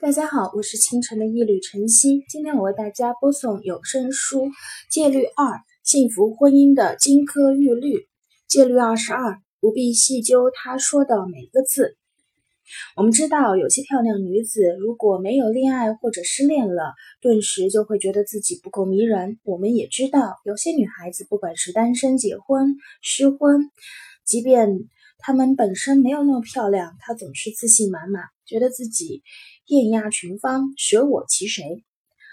大家好，我是清晨的一缕晨曦。今天我为大家播送有声书《戒律二：幸福婚姻的金科玉律》。戒律二十二：不必细究他说的每个字。我们知道，有些漂亮女子如果没有恋爱或者失恋了，顿时就会觉得自己不够迷人。我们也知道，有些女孩子不管是单身、结婚、失婚，即便她们本身没有那么漂亮，她总是自信满满，觉得自己艳压群芳，舍我其谁。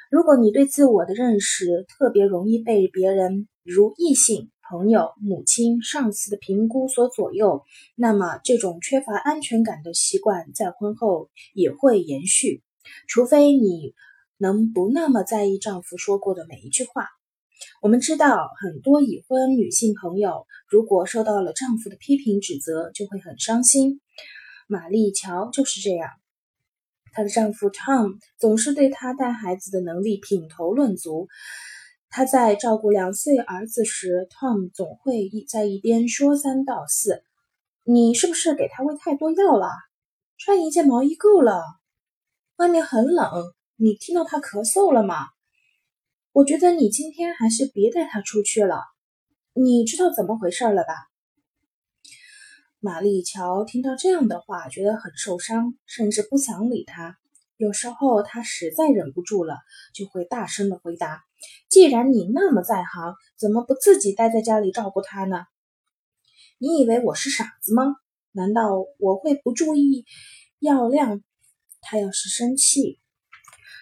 如果你对自我的认识特别容易被别人如异性。朋友、母亲、上司的评估所左右，那么这种缺乏安全感的习惯在婚后也会延续，除非你能不那么在意丈夫说过的每一句话。我们知道，很多已婚女性朋友如果受到了丈夫的批评指责，就会很伤心。玛丽乔就是这样，她的丈夫 Tom 总是对她带孩子的能力品头论足。她在照顾两岁儿子时，Tom 总会一在一边说三道四：“你是不是给他喂太多药了？穿一件毛衣够了。外面很冷，你听到他咳嗽了吗？我觉得你今天还是别带他出去了。你知道怎么回事了吧？”玛丽乔听到这样的话，觉得很受伤，甚至不想理他。有时候他实在忍不住了，就会大声的回答。既然你那么在行，怎么不自己待在家里照顾他呢？你以为我是傻子吗？难道我会不注意药量？他要是生气，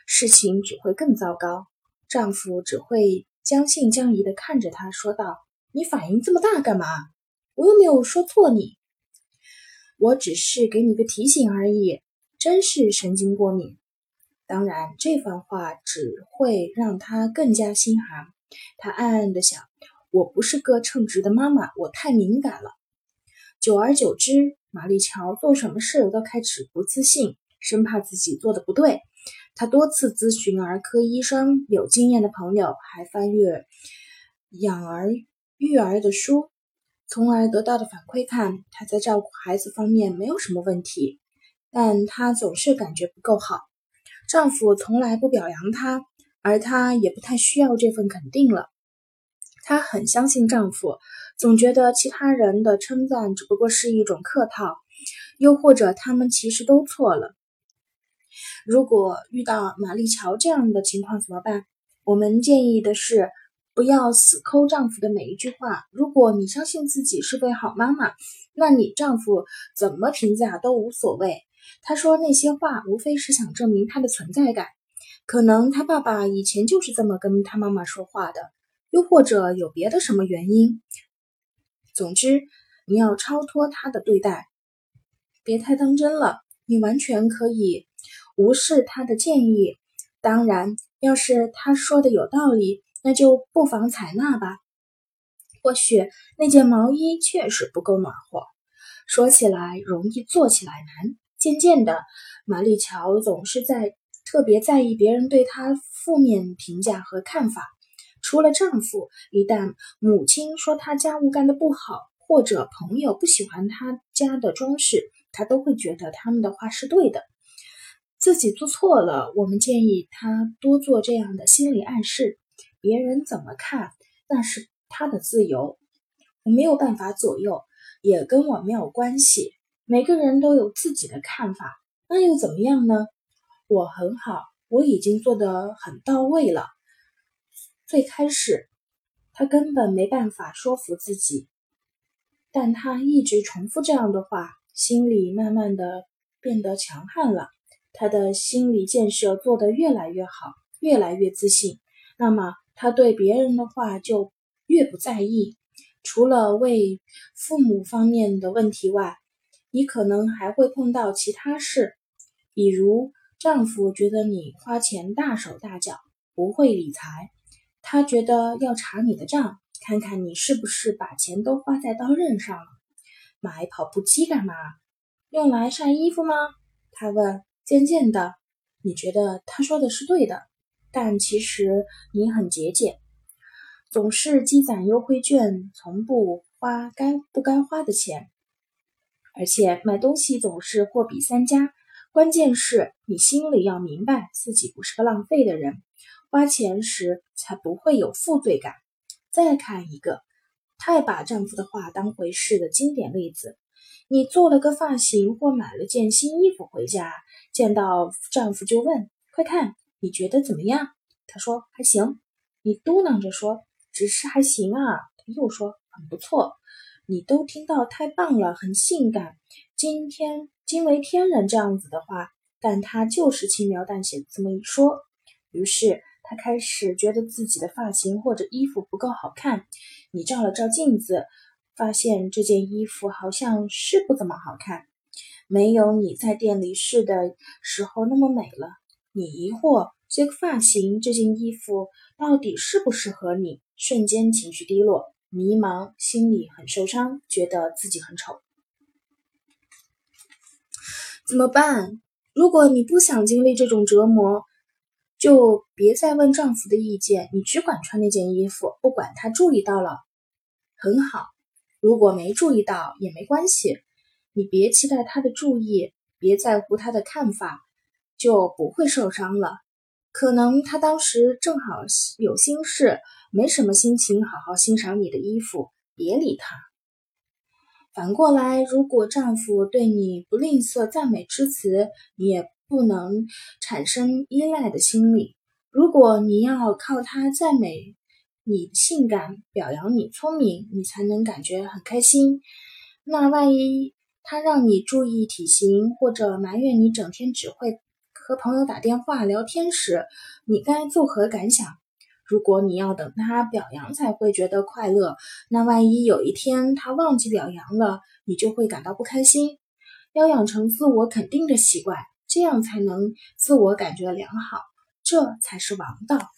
事情只会更糟糕。丈夫只会将信将疑的看着她，说道：“你反应这么大干嘛？我又没有说错你，我只是给你个提醒而已。真是神经过敏。”当然，这番话只会让他更加心寒。他暗暗地想：“我不是个称职的妈妈，我太敏感了。”久而久之，玛丽乔做什么事都开始不自信，生怕自己做的不对。她多次咨询儿科医生、有经验的朋友，还翻阅养儿育儿的书，从而得到的反馈看，她在照顾孩子方面没有什么问题，但她总是感觉不够好。丈夫从来不表扬她，而她也不太需要这份肯定了。她很相信丈夫，总觉得其他人的称赞只不过是一种客套，又或者他们其实都错了。如果遇到玛丽乔这样的情况怎么办？我们建议的是，不要死抠丈夫的每一句话。如果你相信自己是位好妈妈，那你丈夫怎么评价都无所谓。他说那些话，无非是想证明他的存在感。可能他爸爸以前就是这么跟他妈妈说话的，又或者有别的什么原因。总之，你要超脱他的对待，别太当真了。你完全可以无视他的建议。当然，要是他说的有道理，那就不妨采纳吧。或许那件毛衣确实不够暖和。说起来容易，做起来难。渐渐的，玛丽乔总是在特别在意别人对她负面评价和看法。除了丈夫，一旦母亲说她家务干得不好，或者朋友不喜欢她家的装饰，她都会觉得他们的话是对的。自己做错了，我们建议她多做这样的心理暗示：别人怎么看，那是他的自由，我没有办法左右，也跟我没有关系。每个人都有自己的看法，那又怎么样呢？我很好，我已经做得很到位了。最开始，他根本没办法说服自己，但他一直重复这样的话，心里慢慢的变得强悍了。他的心理建设做得越来越好，越来越自信。那么，他对别人的话就越不在意。除了为父母方面的问题外，你可能还会碰到其他事，比如丈夫觉得你花钱大手大脚，不会理财，他觉得要查你的账，看看你是不是把钱都花在刀刃上了。买跑步机干嘛？用来晒衣服吗？他问。渐渐的，你觉得他说的是对的，但其实你很节俭，总是积攒优惠券，从不花该不该花的钱。而且买东西总是货比三家，关键是你心里要明白自己不是个浪费的人，花钱时才不会有负罪感。再看一个太把丈夫的话当回事的经典例子：你做了个发型或买了件新衣服回家，见到丈夫就问：“快看，你觉得怎么样？”他说：“还行。”你嘟囔着说：“只是还行啊。”他又说：“很不错。”你都听到太棒了，很性感，今天惊为天人这样子的话，但他就是轻描淡写这么一说。于是他开始觉得自己的发型或者衣服不够好看。你照了照镜子，发现这件衣服好像是不怎么好看，没有你在店里试的时候那么美了。你疑惑这个发型、这件衣服到底适不适合你，瞬间情绪低落。迷茫，心里很受伤，觉得自己很丑，怎么办？如果你不想经历这种折磨，就别再问丈夫的意见，你只管穿那件衣服，不管他注意到了，很好；如果没注意到也没关系，你别期待他的注意，别在乎他的看法，就不会受伤了。可能他当时正好有心事。没什么心情好好欣赏你的衣服，别理他。反过来，如果丈夫对你不吝啬赞美之词，你也不能产生依赖的心理。如果你要靠他赞美你性感、表扬你聪明，你才能感觉很开心，那万一他让你注意体型，或者埋怨你整天只会和朋友打电话聊天时，你该作何感想？如果你要等他表扬才会觉得快乐，那万一有一天他忘记表扬了，你就会感到不开心。要养成自我肯定的习惯，这样才能自我感觉良好，这才是王道。